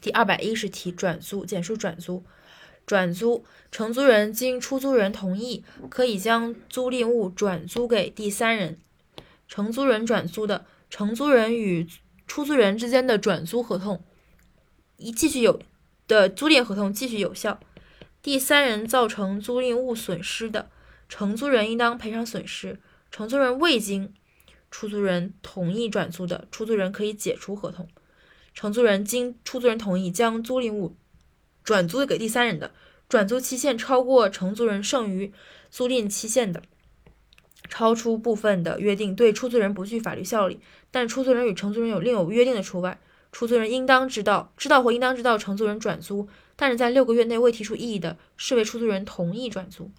第二百一十题，转租，简述转租。转租，承租人经出租人同意，可以将租赁物转租给第三人。承租人转租的，承租人与出租人之间的转租合同，一继续有的租赁合同继续有效。第三人造成租赁物损失的，承租人应当赔偿损失。承租人未经出租人同意转租的，出租人可以解除合同。承租人经出租人同意将租赁物转租给第三人的，转租期限超过承租人剩余租赁期限的，超出部分的约定，对出租人不具法律效力。但出租人与承租人有另有约定的除外。出租人应当知道，知道或应当知道承租人转租，但是在六个月内未提出异议的，视为出租人同意转租。